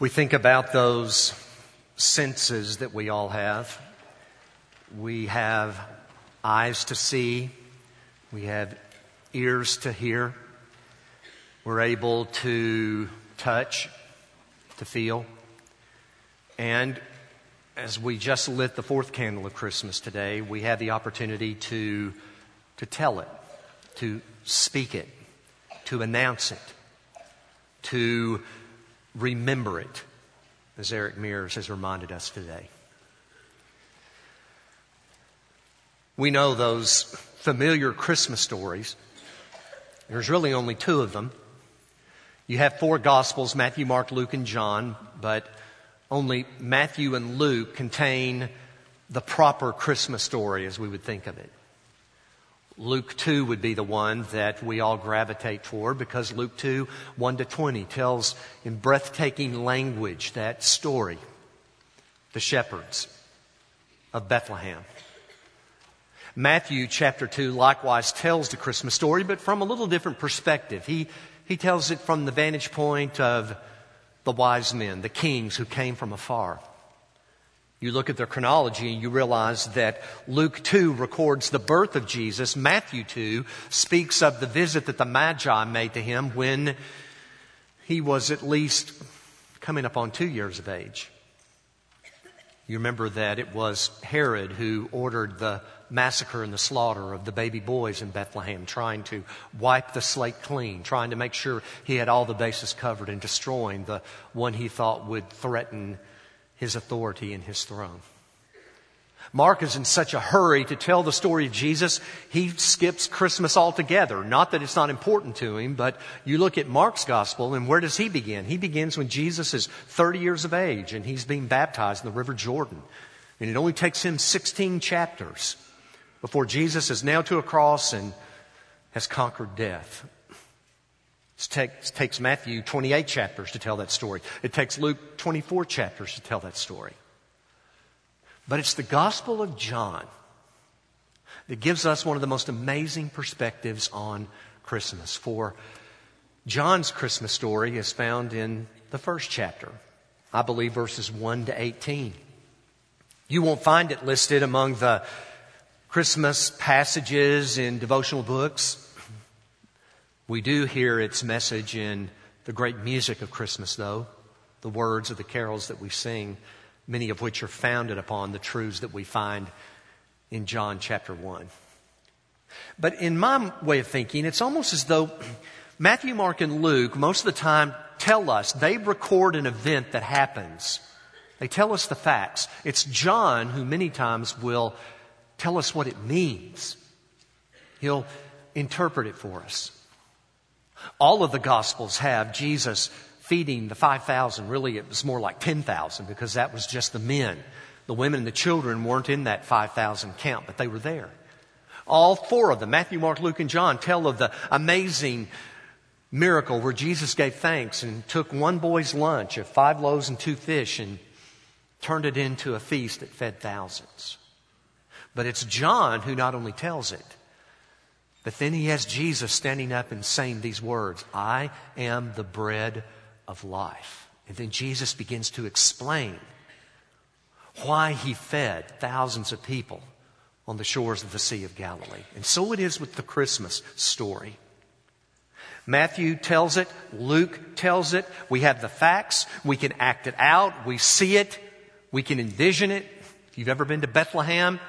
We think about those senses that we all have. We have eyes to see, we have ears to hear, we're able to touch, to feel. And as we just lit the fourth candle of Christmas today, we have the opportunity to, to tell it, to speak it, to announce it, to remember it, as Eric Mears has reminded us today. We know those familiar Christmas stories. There's really only two of them. You have four Gospels Matthew, Mark, Luke, and John, but only Matthew and Luke contain the proper Christmas story as we would think of it. Luke 2 would be the one that we all gravitate toward because Luke 2, 1 to 20 tells in breathtaking language that story. The shepherds of Bethlehem. Matthew chapter 2 likewise tells the Christmas story, but from a little different perspective. He, he tells it from the vantage point of the wise men, the kings who came from afar. You look at their chronology and you realize that Luke 2 records the birth of Jesus. Matthew 2 speaks of the visit that the Magi made to him when he was at least coming up on two years of age. You remember that it was Herod who ordered the massacre and the slaughter of the baby boys in Bethlehem, trying to wipe the slate clean, trying to make sure he had all the bases covered and destroying the one he thought would threaten his authority and his throne. Mark is in such a hurry to tell the story of Jesus, he skips Christmas altogether. Not that it's not important to him, but you look at Mark's gospel and where does he begin? He begins when Jesus is 30 years of age and he's being baptized in the River Jordan. And it only takes him 16 chapters before Jesus is nailed to a cross and has conquered death. It takes, Matthew 28 chapters to tell that story. It takes Luke 24 chapters to tell that story. But it's the Gospel of John that gives us one of the most amazing perspectives on Christmas. For John's Christmas story is found in the first chapter, I believe verses 1 to 18. You won't find it listed among the Christmas passages in devotional books. We do hear its message in the great music of Christmas, though, the words of the carols that we sing, many of which are founded upon the truths that we find in John chapter 1. But in my way of thinking, it's almost as though Matthew, Mark, and Luke, most of the time, tell us, they record an event that happens. They tell us the facts. It's John who many times will tell us what it means. He'll interpret it for us. All of the Gospels have Jesus feeding the 5,000. Really, it was more like 10,000 because that was just the men. The women and the children weren't in that 5,000 count, but they were there. All four of them, Matthew, Mark, Luke, and John, tell of the amazing miracle where Jesus gave thanks and took one boy's lunch of five loaves and two fish and turned it into a feast that fed thousands. But it's John who not only tells it, but then he has Jesus standing up and saying these words I am the bread of life. And then Jesus begins to explain why he fed thousands of people on the shores of the Sea of Galilee. And so it is with the Christmas story. Matthew tells it, Luke tells it. We have the facts, we can act it out, we see it, we can envision it. If you've ever been to Bethlehem,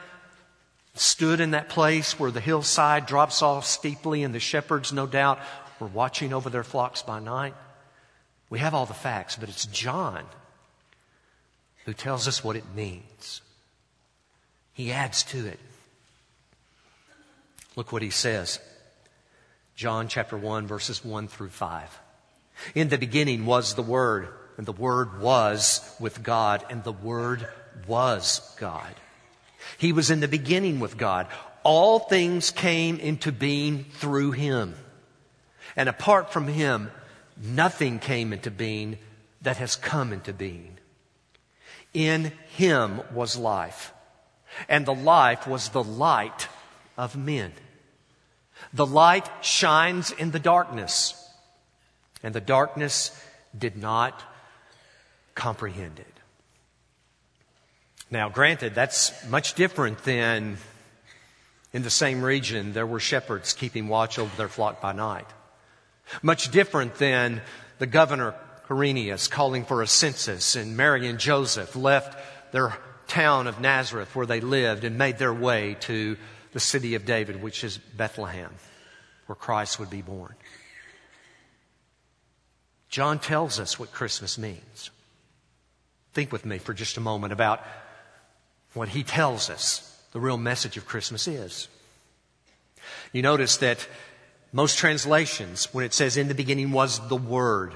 stood in that place where the hillside drops off steeply and the shepherds, no doubt, were watching over their flocks by night. We have all the facts, but it's John who tells us what it means. He adds to it. Look what he says. John chapter 1 verses 1 through 5. In the beginning was the Word, and the Word was with God, and the Word was God. He was in the beginning with God. All things came into being through him. And apart from him, nothing came into being that has come into being. In him was life, and the life was the light of men. The light shines in the darkness, and the darkness did not comprehended. Now, granted, that's much different than in the same region there were shepherds keeping watch over their flock by night. Much different than the governor Quirinius calling for a census and Mary and Joseph left their town of Nazareth where they lived and made their way to the city of David, which is Bethlehem, where Christ would be born. John tells us what Christmas means. Think with me for just a moment about what he tells us the real message of Christmas is. You notice that most translations, when it says in the beginning was the Word,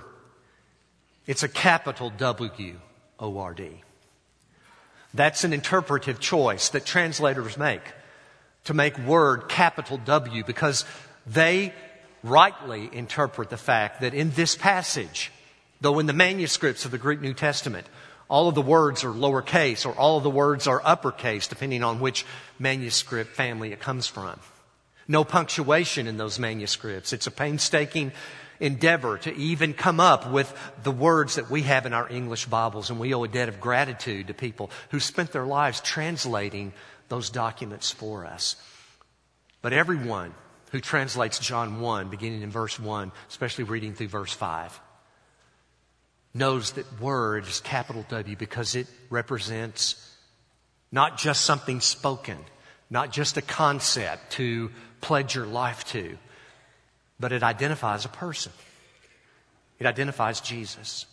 it's a capital W O R D. That's an interpretive choice that translators make to make word capital W because they rightly interpret the fact that in this passage, though in the manuscripts of the Greek New Testament, all of the words are lowercase or all of the words are uppercase, depending on which manuscript family it comes from. No punctuation in those manuscripts. It's a painstaking endeavor to even come up with the words that we have in our English Bibles, and we owe a debt of gratitude to people who spent their lives translating those documents for us. But everyone who translates John 1, beginning in verse 1, especially reading through verse 5, knows that word is capital W because it represents not just something spoken, not just a concept to pledge your life to, but it identifies a person. It identifies Jesus.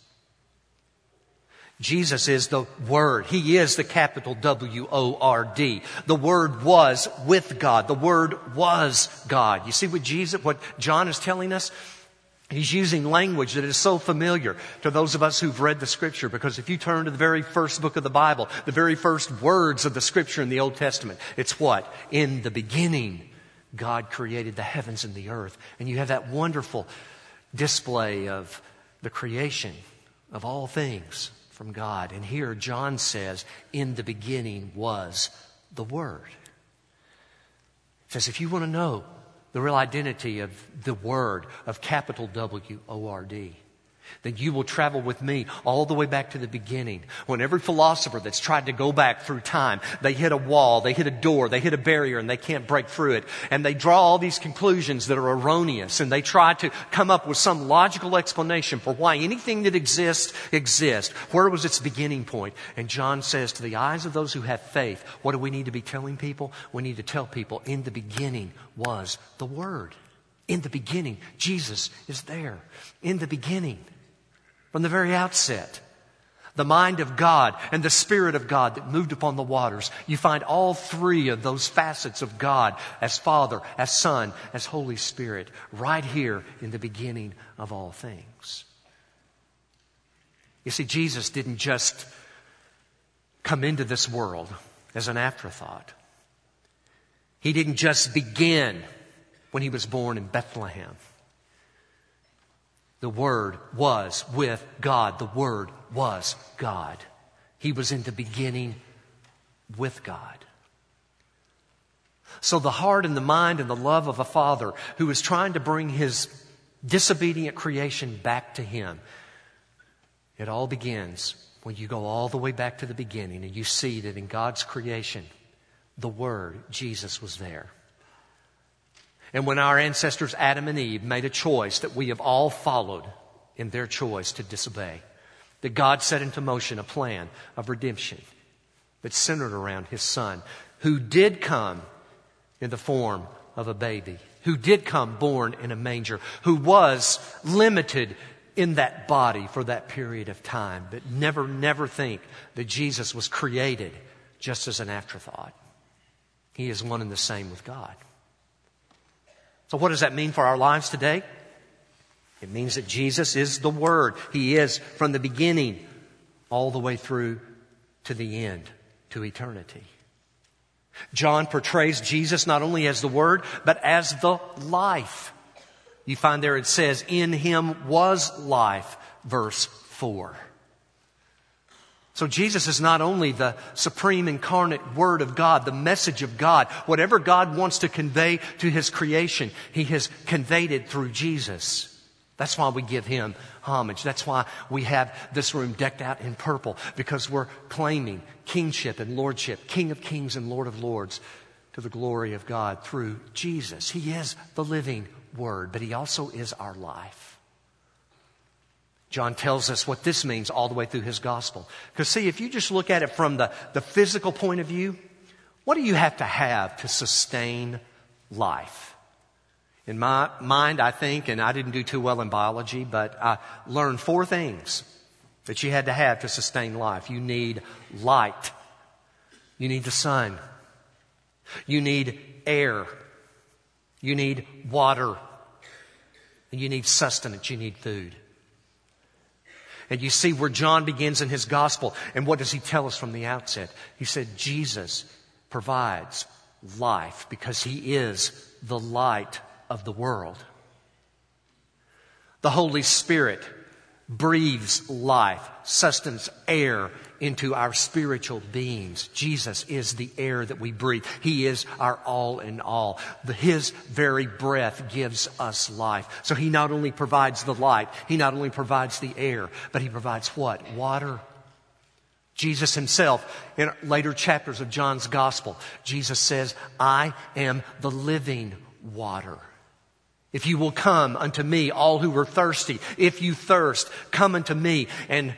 Jesus is the Word. He is the capital W O R D. The Word was with God. The Word was God. You see what Jesus, what John is telling us? He's using language that is so familiar to those of us who've read the scripture because if you turn to the very first book of the Bible, the very first words of the scripture in the Old Testament, it's what? In the beginning, God created the heavens and the earth. And you have that wonderful display of the creation of all things from God. And here John says, in the beginning was the Word. He says, if you want to know the real identity of the Word, of capital W O R D, then you will travel with me all the way back to the beginning. When every philosopher that's tried to go back through time, they hit a wall, they hit a door, they hit a barrier, and they can't break through it. And they draw all these conclusions that are erroneous, and they try to come up with some logical explanation for why anything that exists exists. Where was its beginning point? And John says, to the eyes of those who have faith, what do we need to be telling people? We need to tell people, in the beginning was the Word. In the beginning, Jesus is there. In the beginning from the very outset. The mind of God and the Spirit of God that moved upon the waters. You find all three of those facets of God as Father, as Son, as Holy Spirit right here in the beginning of all things. You see, Jesus didn't just come into this world as an afterthought. He didn't just begin when he was born in Bethlehem. The Word was with God. The Word was God. He was in the beginning with God. So the heart and the mind and the love of a father who is trying to bring his disobedient creation back to him, it all begins when you go all the way back to the beginning and you see that in God's creation, the Word, Jesus, was there. And when our ancestors Adam and Eve made a choice that we have all followed in their choice to disobey, that God set into motion a plan of redemption that centered around His Son, who did come in the form of a baby, who did come born in a manger, who was limited in that body for that period of time. But never, never think that Jesus was created just as an afterthought. He is one and the same with God. So, what does that mean for our lives today? It means that Jesus is the Word. He is from the beginning all the way through to the end, to eternity. John portrays Jesus not only as the Word, but as the life. You find there it says, In him was life, verse 4. So Jesus is not only the supreme incarnate Word of God, the message of God. Whatever God wants to convey to His creation, He has conveyed it through Jesus. That's why we give him homage. That's why we have this room decked out in purple, because we're claiming kingship and lordship, King of kings and Lord of lords, to the glory of God through Jesus. He is the living word, but he also is our life. John tells us what this means all the way through his gospel. Because, see, if you just look at it from the, the physical point of view, what do you have to have to sustain life? In my mind, I think, and I didn't do too well in biology, but I learned four things that you had to have to sustain life. You need light. You need the sun. You need air. You need water. And you need sustenance. You need food. And you see where John begins in his gospel. And what does he tell us from the outset? He said, Jesus provides life because he is the light of the world. The Holy Spirit breathes life, sustenance, air into our spiritual beings. Jesus is the air that we breathe. He is our all in all. The, his very breath gives us life. So he not only provides the light, he not only provides the air, but he provides what? Water. Jesus himself, in later chapters of John's gospel, Jesus says, I am the living water. If you will come unto me, all who are thirsty, if you thirst, come unto me. And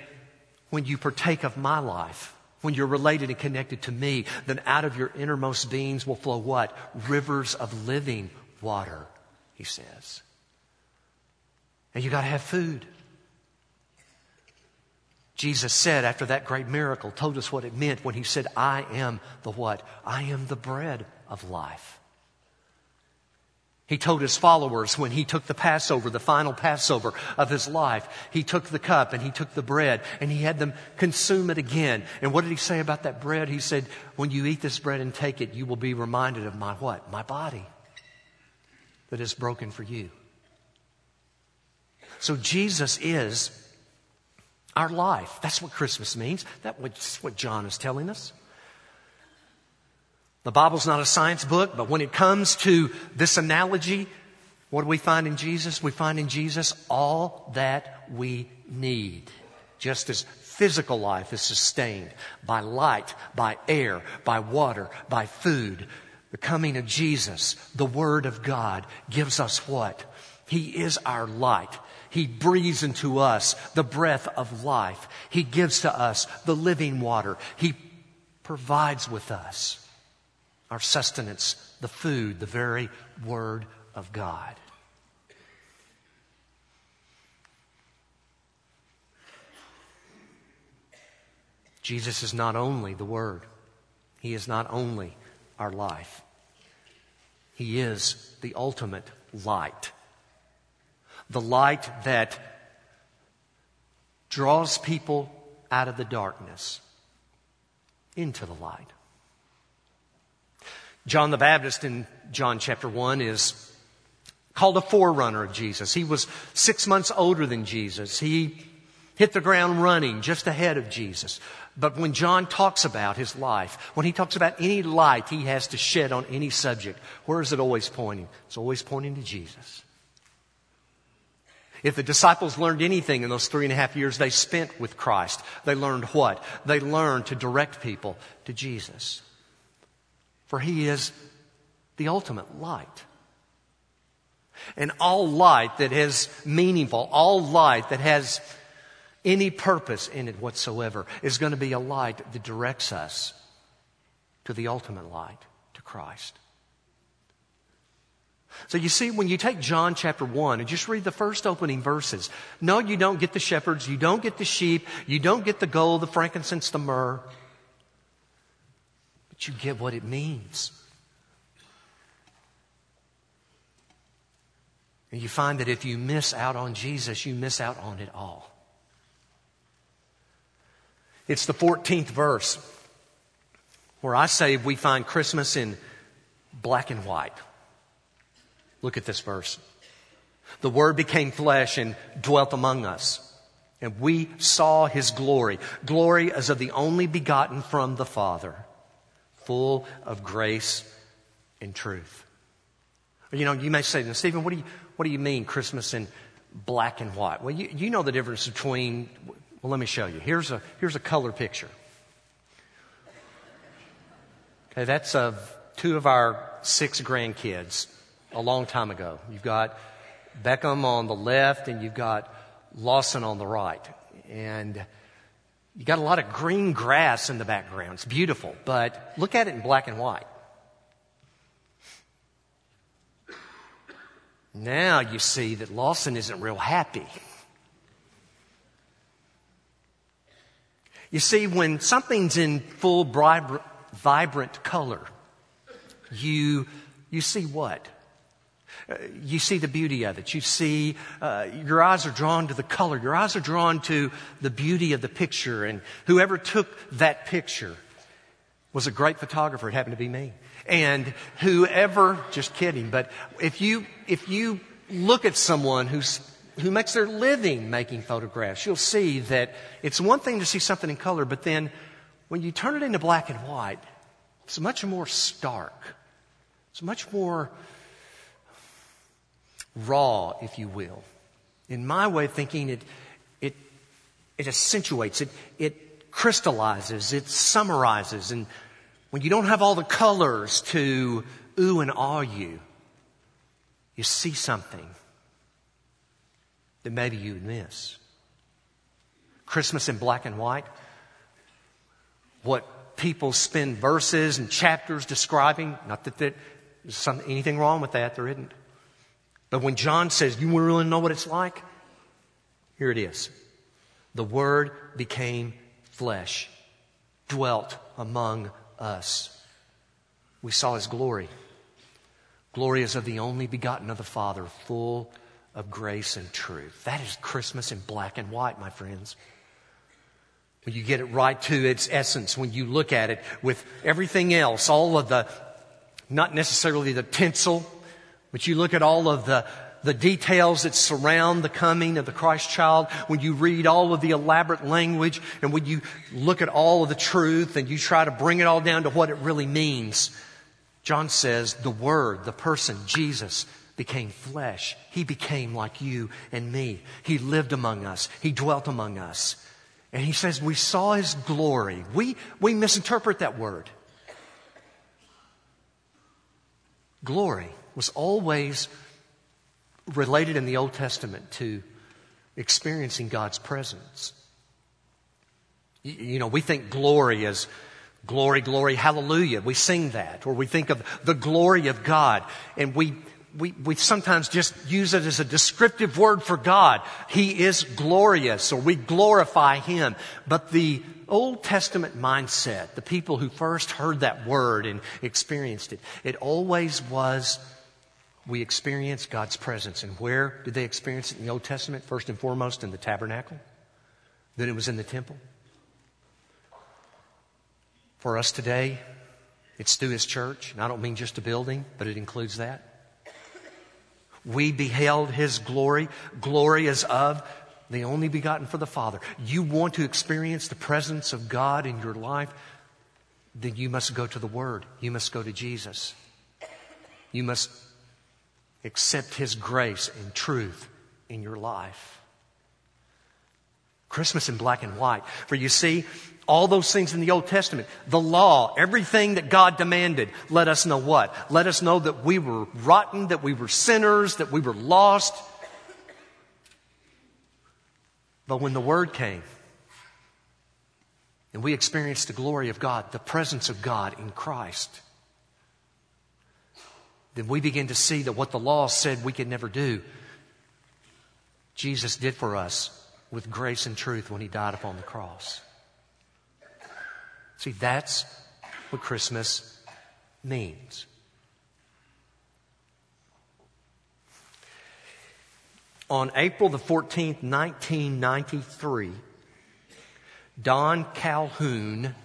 when you partake of my life, when you're related and connected to me, then out of your innermost beings will flow what? Rivers of living water, he says. And you got to have food. Jesus said after that great miracle, told us what it meant when he said, I am the what? I am the bread of life. He told his followers when he took the Passover, the final Passover of his life, he took the cup and he took the bread and he had them consume it again. And what did he say about that bread? He said, when you eat this bread and take it, you will be reminded of my what? My body that is broken for you. So Jesus is our life. That's what Christmas means. That's what John is telling us. The Bible's not a science book, but when it comes to this analogy, what do we find in Jesus? We find in Jesus all that we need. Just as physical life is sustained by light, by air, by water, by food, the coming of Jesus, the Word of God, gives us what? He is our light. He breathes into us the breath of life. He gives to us the living water. He provides with us our sustenance, the food, the very Word of God. Jesus is not only the Word, He is not only our life, He is the ultimate light. The light that draws people out of the darkness into the light. John the Baptist in John chapter 1 is called a forerunner of Jesus. He was six months older than Jesus. He hit the ground running just ahead of Jesus. But when John talks about his life, when he talks about any light he has to shed on any subject, where is it always pointing? It's always pointing to Jesus. If the disciples learned anything in those three and a half years they spent with Christ, they learned what? They learned to direct people to Jesus for he is the ultimate light. And all light that is meaningful, all light that has any purpose in it whatsoever is going to be a light that directs us to the ultimate light, to Christ. So you see, when you take John chapter 1 and just read the first opening verses, no, you don't get the shepherds, you don't get the sheep, you don't get the gold, the frankincense, the myrrh but you get what it means. And you find that if you miss out on Jesus, you miss out on it all. It's the 14th verse where I say we find Christmas in black and white. Look at this verse. The Word became flesh and dwelt among us. And we saw His glory. Glory as of the only begotten from the Father full of grace and truth. You know, you may say, Stephen, what do you, what do you mean Christmas in black and white. Well, you, you know the difference between, well, let me show you. Here's a, here's a color picture. Okay, that's of two of our six grandkids a long time ago. You've got Beckham on the left and you've got Lawson on the right. And you got a lot of green grass in the background. It's beautiful, but look at it in black and white. Now you see that Lawson isn't real happy. You see, when something's in full, vibrant color, you, you see what? You see the beauty of it. You see, uh, your eyes are drawn to the color. Your eyes are drawn to the beauty of the picture. And whoever took that picture was a great photographer. It happened to be me. And whoever, just kidding, but if you, if you look at someone who's, who makes their living making photographs, you'll see that it's one thing to see something in color, but then when you turn it into black and white, it's much more stark. It's much more raw, if you will. In my way of thinking, it, it, it accentuates, it, it crystallizes, it summarizes, and when you don't have all the colors to ooh and awe you, you see something that maybe you would miss. Christmas in black and white, what people spend verses and chapters describing, not that there's some, anything wrong with that, there isn't. But when John says, You want to really know what it's like? Here it is. The Word became flesh, dwelt among us. We saw his glory. Glory is of the only begotten of the Father, full of grace and truth. That is Christmas in black and white, my friends. When you get it right to its essence, when you look at it with everything else, all of the, not necessarily the tinsel, but you look at all of the the details that surround the coming of the Christ child, when you read all of the elaborate language and when you look at all of the truth and you try to bring it all down to what it really means, John says the Word, the person, Jesus, became flesh. He became like you and me. He lived among us. He dwelt among us. And he says we saw his glory. We, we misinterpret that word. Glory was always related in the Old Testament to experiencing God's presence. You know, we think glory as glory, glory, hallelujah. We sing that. Or we think of the glory of God. And we, we, we sometimes just use it as a descriptive word for God. He is glorious, or we glorify Him. But the Old Testament mindset, the people who first heard that word and experienced it, it always was we experience God's presence. And where did they experience it in the Old Testament? First and foremost in the tabernacle. Then it was in the temple. For us today, it's through His church. And I don't mean just a building, but it includes that. We beheld His glory. Glory is of the only begotten for the Father. You want to experience the presence of God in your life, then you must go to the Word. You must go to Jesus. You must accept His grace and truth in your life. Christmas in black and white. For you see, all those things in the Old Testament, the law, everything that God demanded, let us know what? Let us know that we were rotten, that we were sinners, that we were lost. But when the Word came, and we experienced the glory of God, the presence of God in Christ, then we begin to see that what the law said we could never do, Jesus did for us with grace and truth when he died upon the cross. See, that's what Christmas means. On April the 14th, 1993, Don Calhoun,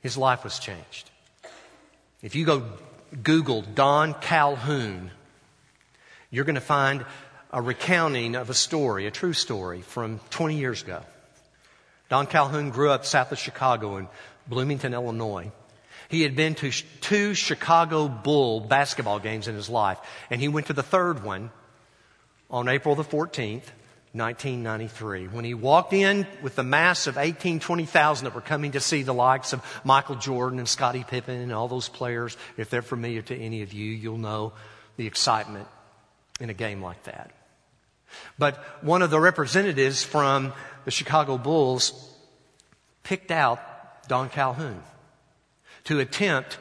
his life was changed. If you go Google Don Calhoun, you're going to find a recounting of a story, a true story from 20 years ago. Don Calhoun grew up south of Chicago in Bloomington, Illinois. He had been to two Chicago Bull basketball games in his life, and he went to the third one on April the 14th, 1993, when he walked in with the mass of 18, 20,000 that were coming to see the likes of Michael Jordan and Scottie Pippen and all those players. If they're familiar to any of you, you'll know the excitement in a game like that. But one of the representatives from the Chicago Bulls picked out Don Calhoun to attempt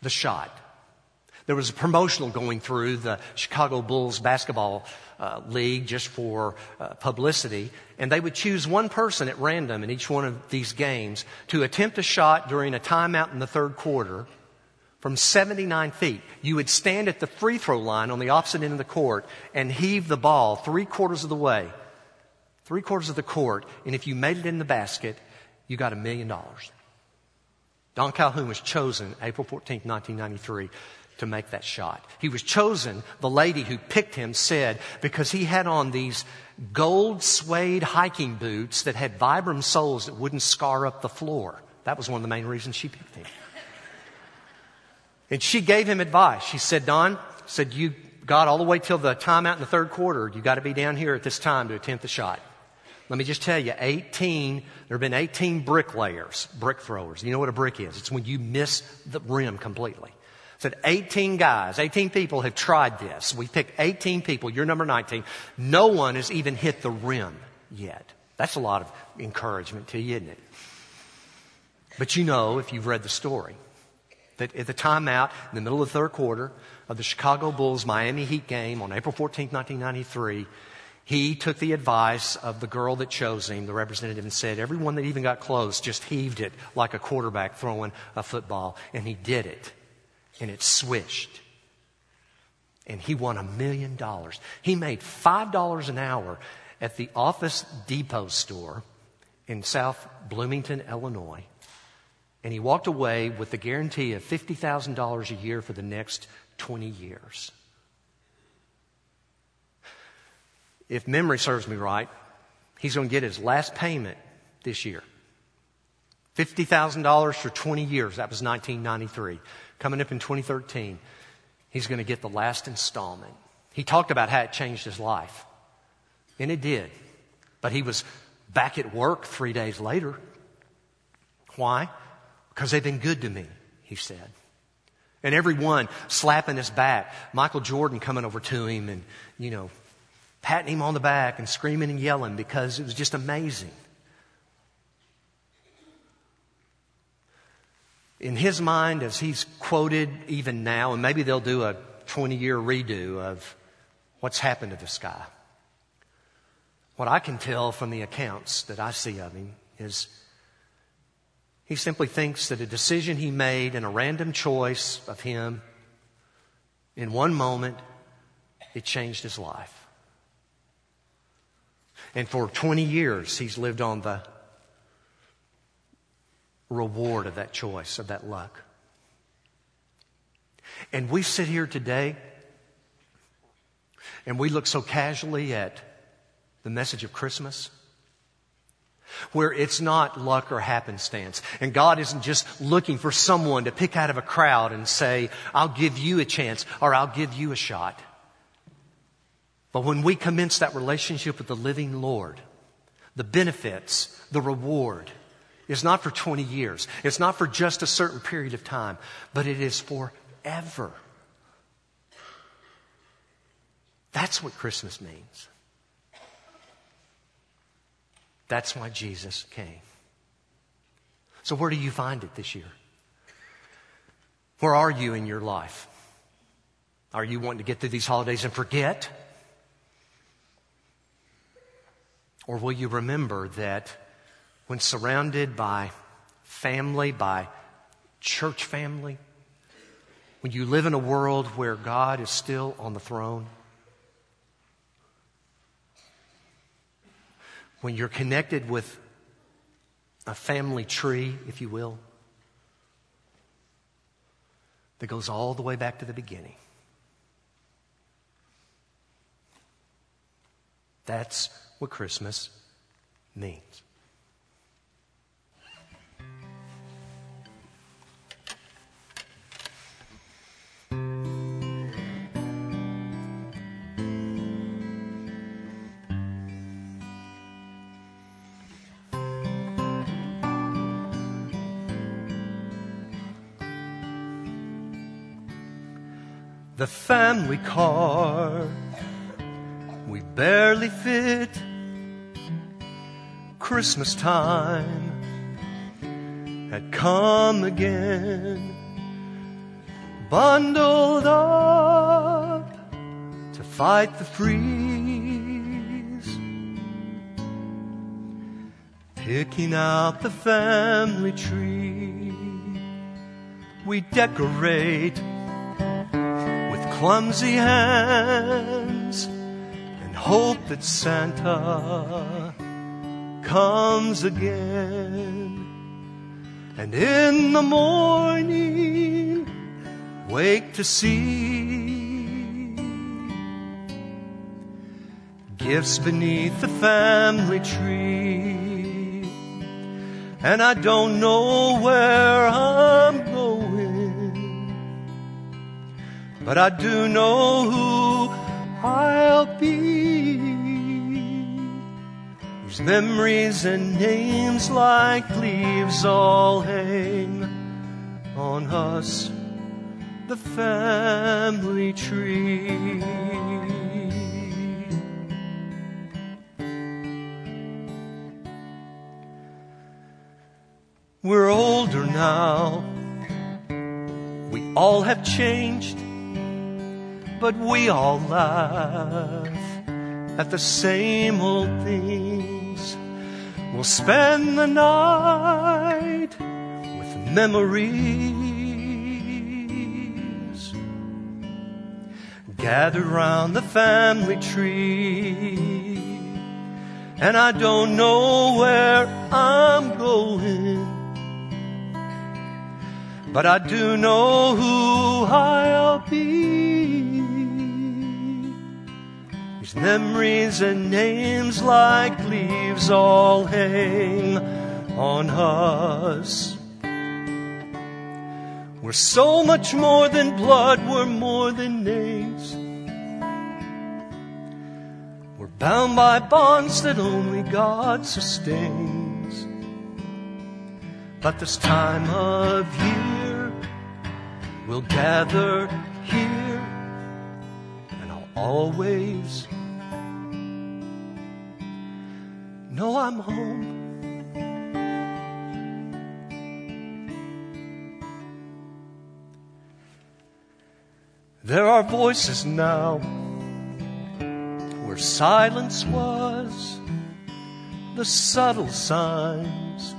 the shot. There was a promotional going through the Chicago Bulls basketball uh, league just for uh, publicity, and they would choose one person at random in each one of these games to attempt a shot during a timeout in the third quarter from 79 feet. You would stand at the free throw line on the opposite end of the court and heave the ball three quarters of the way, three quarters of the court, and if you made it in the basket, you got a million dollars. Don Calhoun was chosen April 14, 1993 to make that shot. He was chosen, the lady who picked him said, because he had on these gold suede hiking boots that had Vibram soles that wouldn't scar up the floor. That was one of the main reasons she picked him. And she gave him advice. She said, Don, said, you got all the way till the timeout in the third quarter. You got to be down here at this time to attempt the shot. Let me just tell you, 18, there have been 18 bricklayers, brick throwers. You know what a brick is? It's when you miss the rim completely. Said 18 guys, 18 people have tried this. We picked 18 people. You're number 19. No one has even hit the rim yet. That's a lot of encouragement to you, isn't it? But you know, if you've read the story, that at the timeout in the middle of the third quarter of the Chicago Bulls Miami Heat game on April 14, 1993, he took the advice of the girl that chose him, the representative, and said, Everyone that even got close just heaved it like a quarterback throwing a football. And he did it and it swished. And he won a million dollars. He made $5 an hour at the Office Depot store in South Bloomington, Illinois. And he walked away with the guarantee of $50,000 a year for the next 20 years. If memory serves me right, he's going to get his last payment this year. $50,000 for 20 years. That was 1993 coming up in 2013, he's going to get the last installment. He talked about how it changed his life. And it did. But he was back at work three days later. Why? Because they've been good to me, he said. And everyone slapping his back. Michael Jordan coming over to him and, you know, patting him on the back and screaming and yelling because it was just amazing. In his mind, as he's quoted even now, and maybe they'll do a 20 year redo of what's happened to this guy. What I can tell from the accounts that I see of him is he simply thinks that a decision he made and a random choice of him in one moment, it changed his life. And for 20 years, he's lived on the reward of that choice, of that luck. And we sit here today and we look so casually at the message of Christmas where it's not luck or happenstance. And God isn't just looking for someone to pick out of a crowd and say, I'll give you a chance or I'll give you a shot. But when we commence that relationship with the living Lord, the benefits, the reward, is not for 20 years. It's not for just a certain period of time, but it is forever. That's what Christmas means. That's why Jesus came. So, where do you find it this year? Where are you in your life? Are you wanting to get through these holidays and forget? Or will you remember that when surrounded by family, by church family, when you live in a world where God is still on the throne, when you're connected with a family tree, if you will, that goes all the way back to the beginning. That's what Christmas means. The family car. We barely fit Christmas time had come again, bundled up to fight the freeze, picking out the family tree. We decorate clumsy hands and hope that Santa comes again. And in the morning, wake to see gifts beneath the family tree. And I don't know where I'm going, but I do know who I'll be whose memories and names like leaves all hang on us, the family tree. We're older now. We all have changed, but we all laugh at the same old things. We'll spend the night with memories. Gather round the family tree. And I don't know where I'm going. But I do know who I'll be memories and names like leaves all hang on us. We're so much more than blood, we're more than names. We're bound by bonds that only God sustains. But this time of year, we'll gather here, and I'll always know I'm home. There are voices now where silence was, the subtle signs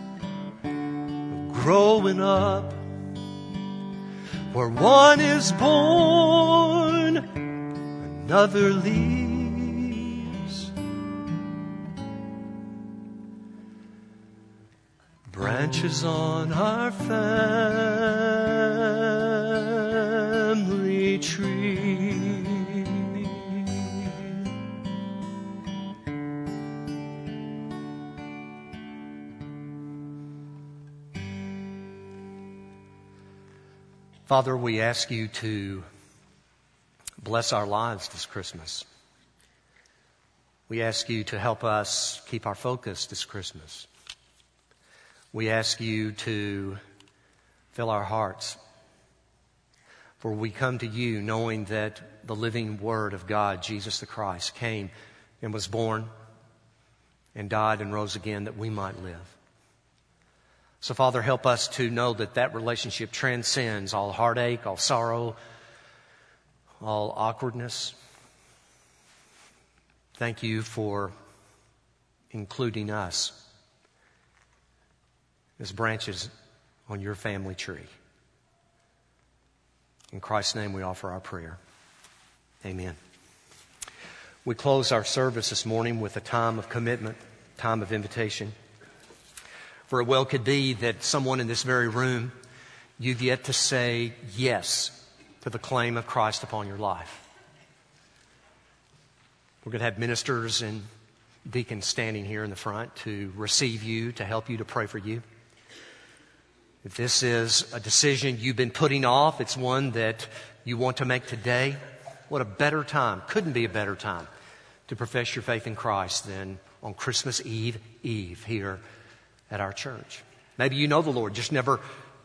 of growing up, where one is born, another leaves. Branches on our family tree. Father, we ask you to bless our lives this Christmas. We ask you to help us keep our focus this Christmas. We ask you to fill our hearts. For we come to you knowing that the living Word of God, Jesus the Christ, came and was born and died and rose again that we might live. So, Father, help us to know that that relationship transcends all heartache, all sorrow, all awkwardness. Thank you for including us as branches on your family tree. In Christ's name, we offer our prayer. Amen. We close our service this morning with a time of commitment, time of invitation. For it well could be that someone in this very room, you've yet to say yes to the claim of Christ upon your life. We're going to have ministers and deacons standing here in the front to receive you, to help you, to pray for you. If this is a decision you've been putting off, it's one that you want to make today, what a better time, couldn't be a better time to profess your faith in Christ than on Christmas Eve, Eve here at our church. Maybe you know the Lord, just never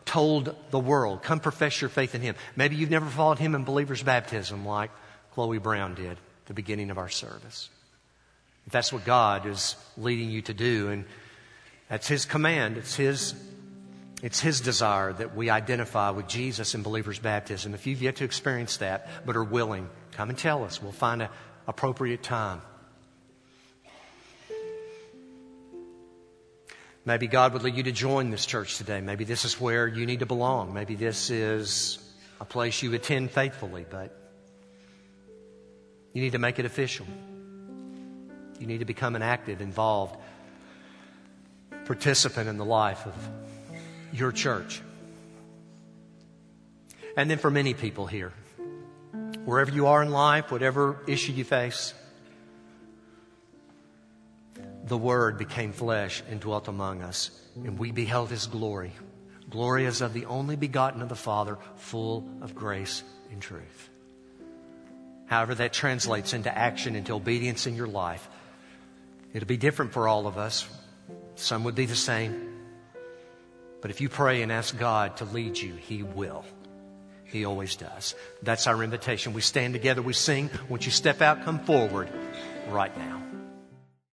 told the world, come profess your faith in Him. Maybe you've never followed Him in believer's baptism like Chloe Brown did at the beginning of our service. If that's what God is leading you to do, and that's His command, it's His, it's His desire that we identify with Jesus in believer's baptism. If you've yet to experience that, but are willing, come and tell us. We'll find an appropriate time. Maybe God would lead you to join this church today. Maybe this is where you need to belong. Maybe this is a place you attend faithfully, but you need to make it official. You need to become an active, involved participant in the life of your church. And then for many people here, wherever you are in life, whatever issue you face, the Word became flesh and dwelt among us, and we beheld His glory. Glory as of the only begotten of the Father, full of grace and truth. However, that translates into action, into obedience in your life. It'll be different for all of us. Some would be the same. But if you pray and ask God to lead you, He will. He always does. That's our invitation. We stand together, we sing. Once you step out, come forward right now.